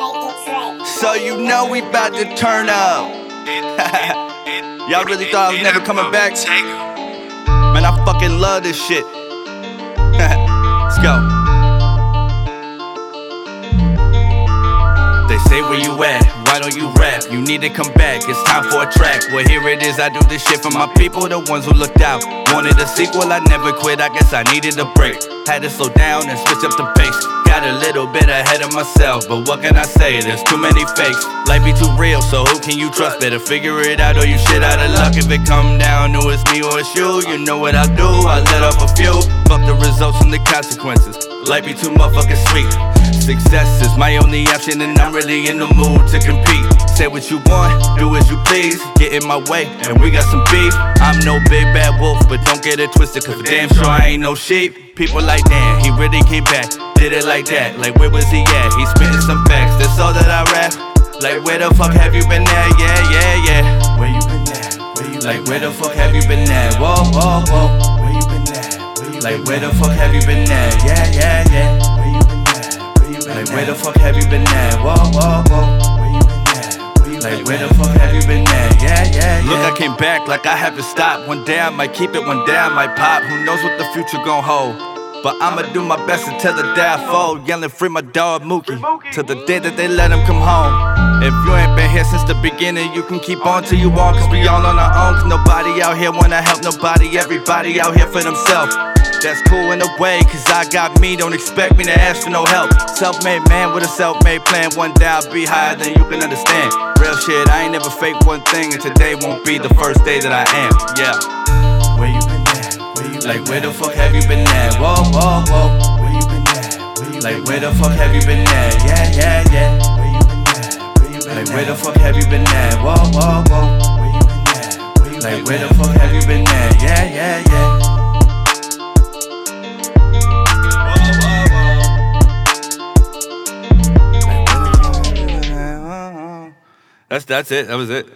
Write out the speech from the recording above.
So you know we about to turn up. Y'all really thought I was never coming back? Man, I fucking love this shit. Let's go. They say where you at, why don't you rap? You need to come back, it's time for a track. Well, here it is, I do this shit for my people, the ones who looked out. Wanted a sequel, I never quit, I guess I needed a break. Had to slow down and switch up the pace. Got a little bit ahead of myself, but what can I say? There's too many fakes. Life be too real, so who can you trust? Better figure it out or you shit out of luck. If it come down to it's me or it's you, you know what I do. I let up a few. Fuck the results and the consequences. Life be too motherfucking sweet. Success is my only option, and I'm really in the mood to compete. Say what you want, do as you please. Get in my way, and we got some beef. I'm no big bad wolf, but don't get it twisted, cause damn sure I ain't no sheep. People like, damn, he really came back. Did it like that, like where was he at? He spitting some facts, that's all that I rap. Like where the fuck have you been at? Yeah, yeah, yeah. Where you been at? Where you like where the fuck have you been at? Whoa, whoa, whoa. Where you been at? Where you like where the fuck have you been at? Yeah, yeah, yeah. Like where the fuck have you been at? Whoa, whoa, whoa. Where you been at? Where you like where the fuck have you been at? Yeah, yeah, yeah. Look, I came back like I haven't stopped. One day I might keep it, one day I might pop. Who knows what the future gon' hold? But I'ma do my best until the day I fall. Yelling free my dog Mookie. Till the day that they let him come home. If you ain't been here since the beginning, you can keep on till you want. Cause we all on our own. Cause nobody out here wanna help nobody. Everybody out here for themselves. That's cool in a way, cause I got me, don't expect me to ask for no help. Self made man with a self made plan, one day I'll be higher than you can understand. Real shit, I ain't never fake one thing, and today won't be the first day that I am. Yeah. Where you been at? Where you like, where the fuck have you been at? Whoa, whoa, whoa. Where you been at? Where you like, where the fuck have you been at? Yeah, yeah, yeah. Where you been at? Where you been like, where the fuck have you been at? Whoa, whoa, whoa. Where you been at? Where you like, where the fuck have you been at? Yeah, yeah, yeah. That's that's it. That was it.